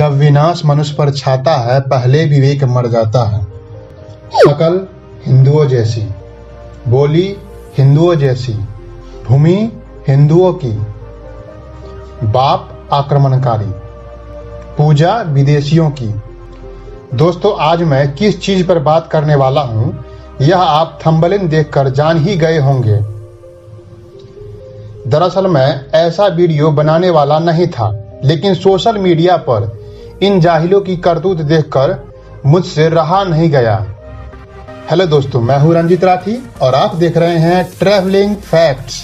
जब विनाश मनुष्य पर छाता है, पहले विवेक मर जाता है। शकल हिंदुओं जैसी, बोली हिंदुओं जैसी, भूमि हिंदुओं की, बाप आक्रमणकारी, पूजा विदेशियों की। दोस्तों, आज मैं किस चीज़ पर बात करने वाला हूँ, यह आप थंबलिन देखकर जान ही गए होंगे। दरअसल मैं ऐसा वीडियो बनाने वाला नहीं था, लेकिन सोशल मीडिया पर इन जाहिलों की करतूत देखकर मुझसे रहा नहीं गया। हेलो दोस्तों, मैं हूँ रंजित राठी और आप देख रहे हैं ट्रैवलिंग फैक्ट्स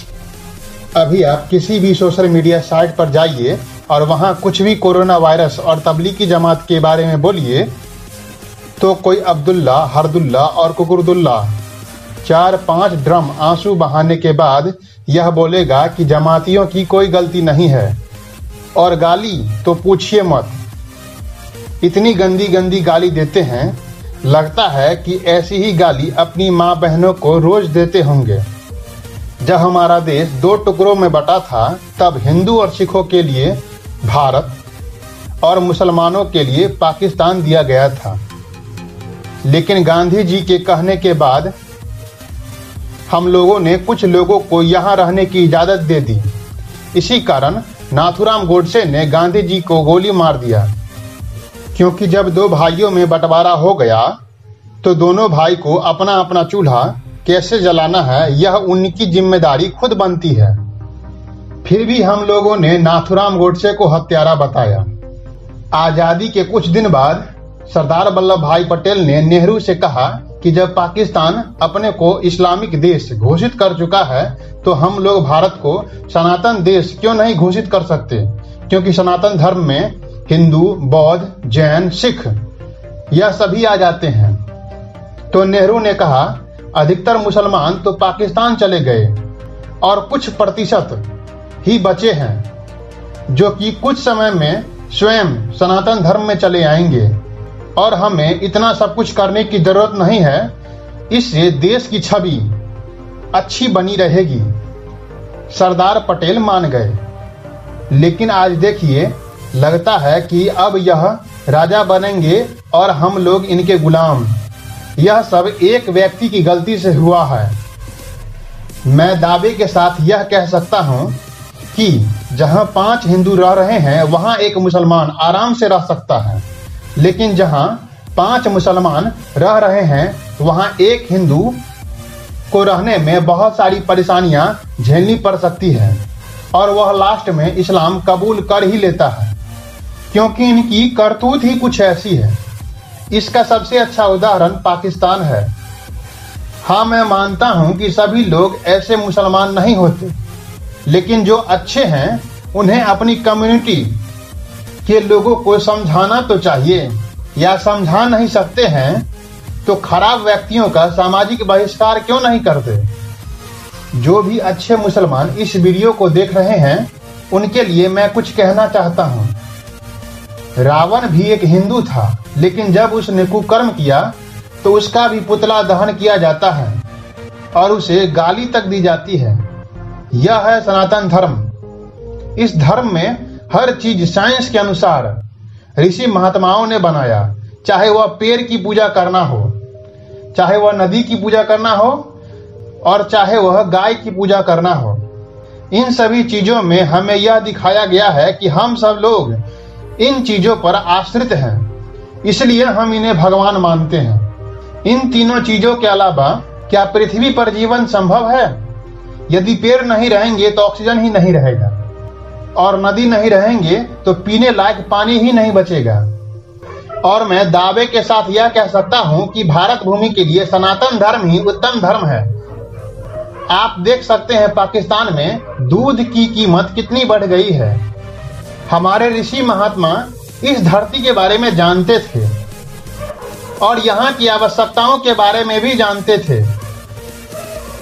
अभी आप किसी भी सोशल मीडिया साइट पर जाइए और वहाँ कुछ भी कोरोना वायरस और तबलीगी जमात के बारे में बोलिए तो कोई अब्दुल्ला, हरदुल्ला और कुकुरदुल्ला, चार पाँच ड्रम आँसू बहाने के बाद यह बोलेगा कि जमातियों की कोई गलती नहीं है। और गाली तो पूछिए मत। इतनी गंदी गंदी गाली देते हैं, लगता है कि ऐसी ही गाली अपनी माँ बहनों को रोज देते होंगे। जब हमारा देश दो टुकड़ों में बटा था, तब हिंदू और सिखों के लिए भारत और मुसलमानों के लिए पाकिस्तान दिया गया था। लेकिन गांधी जी के कहने के बाद हम लोगों ने कुछ लोगों को यहाँ रहने की इजाज़त दे दी। इसी कारण नाथुराम गोडसे ने गांधी जी को गोली मार दिया। क्योंकि जब दो भाइयों में बंटवारा हो गया तो दोनों भाई को अपना अपना चूल्हा कैसे जलाना है, यह उनकी ज़िम्मेदारी खुद बनती है। फिर भी हम लोगों ने नाथुराम गोडसे को हत्यारा बताया। आज़ादी के कुछ दिन बाद, सरदार वल्लभ भाई पटेल ने नेहरू से कहा कि जब पाकिस्तान अपने को इस्लामिक देश घोषित कर चुका है तो हम लोग भारत को सनातन देश क्यों नहीं घोषित कर सकते? क्योंकि सनातन धर्म में हिंदू, बौद्ध, जैन, सिख, यह सभी आ जाते हैं। तो नेहरू ने कहा, अधिकतर मुसलमान तो पाकिस्तान चले गए और कुछ प्रतिशत ही बचे हैं, जो कि कुछ समय में स्वयं सनातन धर्म में चले आएँगे। और हमें इतना सब कुछ करने की ज़रूरत नहीं है, इससे देश की छवि अच्छी बनी रहेगी। सरदार पटेल मान गए। लेकिन आज देखिए लगता है कि अब यह राजा बनेंगे और हम लोग इनके गुलाम। यह सब एक व्यक्ति की गलती से हुआ है। मैं दावे के साथ यह कह सकता हूँ कि जहाँ पाँच हिंदू रह रहे हैं, वहाँ एक मुसलमान आराम से रह सकता है। लेकिन जहाँ पाँच मुसलमान रह रहे हैं, वहाँ एक हिंदू को रहने में बहुत सारी परेशानियाँ झेलनी पड़ सकती है और वह लास्ट में इस्लाम कबूल कर ही लेता है। क्योंकि इनकी करतूत ही कुछ ऐसी है। इसका सबसे अच्छा उदाहरण पाकिस्तान है। हाँ मैं मानता हूँ कि सभी लोग ऐसे मुसलमान नहीं होते, लेकिन जो अच्छे हैं, उन्हें अपनी कम्युनिटी के लोगों को समझाना तो चाहिए, या समझा नहीं सकते हैं तो खराब व्यक्तियों का सामाजिक बहिष्कार क्यों नहीं करते? जो भी अच्छे मुसलमान इस वीडियो को देख रहे हैं, उनके लिए मैं कुछ कहना चाहता हूँ। रावण भी एक हिंदू था, लेकिन जब उसने कुकर्म किया तो उसका भी पुतला दहन किया जाता है, और उसे गाली तक दी जाती है। यह है सनातन धर्म। इस धर्म में हर चीज़ साइंस के अनुसार ऋषि महात्माओं ने बनाया, चाहे वह पेड़ की पूजा करना हो, चाहे वह नदी की पूजा करना हो, और चाहे वह गाय की पूजा करना हो। इन सभी चीज़ों में हमें यह दिखाया गया है कि हम सब लोग इन चीज़ों पर आश्रित हैं। इसलिए हम इन्हें भगवान मानते हैं। इन तीनों चीज़ों के अलावा क्या पृथ्वी पर जीवन संभव है? यदि पेड़ नहीं रहेंगे तो ऑक्सीजन ही नहीं रहेगा। और नदी नहीं रहेंगे तो पीने लायक पानी ही नहीं बचेगा। और मैं दावे के साथ यह कह सकता हूँ कि भारत भूमि के लिए सनातन धर्म ही उत्तम धर्म है। आप देख सकते हैं पाकिस्तान में दूध की कीमत कितनी बढ़ गई है। हमारे ऋषि महात्मा इस धरती के बारे में जानते थे और यहाँ की आवश्यकताओं के बारे में भी जानते थे।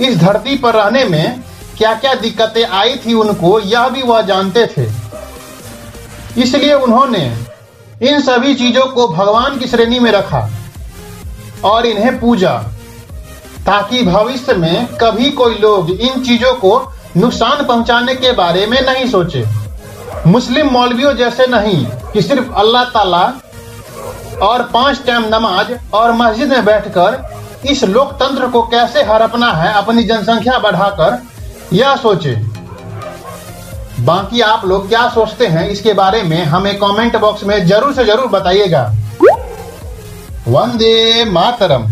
इस धरती पर रहने में क्या क्या दिक्कतें आई थी उनको, यह भी वह जानते थे। इसलिए उन्होंने इन सभी चीज़ों को भगवान की श्रेणी में रखा और इन्हें पूजा, ताकि भविष्य में कभी कोई लोग इन चीज़ों को नुकसान पहुँचाने के बारे में नहीं सोचे। मुस्लिम मौलवियों जैसे नहीं कि सिर्फ़ अल्लाह ताला और पाँच टाइम नमाज़ और मस्जिद में बैठकर इस लोकतंत्र को कैसे हड़पना है अपनी जनसंख्या बढ़ाकर यह सोचे? बाकी आप लोग क्या सोचते हैं इसके बारे में हमें कमेंट बॉक्स में ज़रूर से ज़रूर बताइएगा। वंदे मातरम।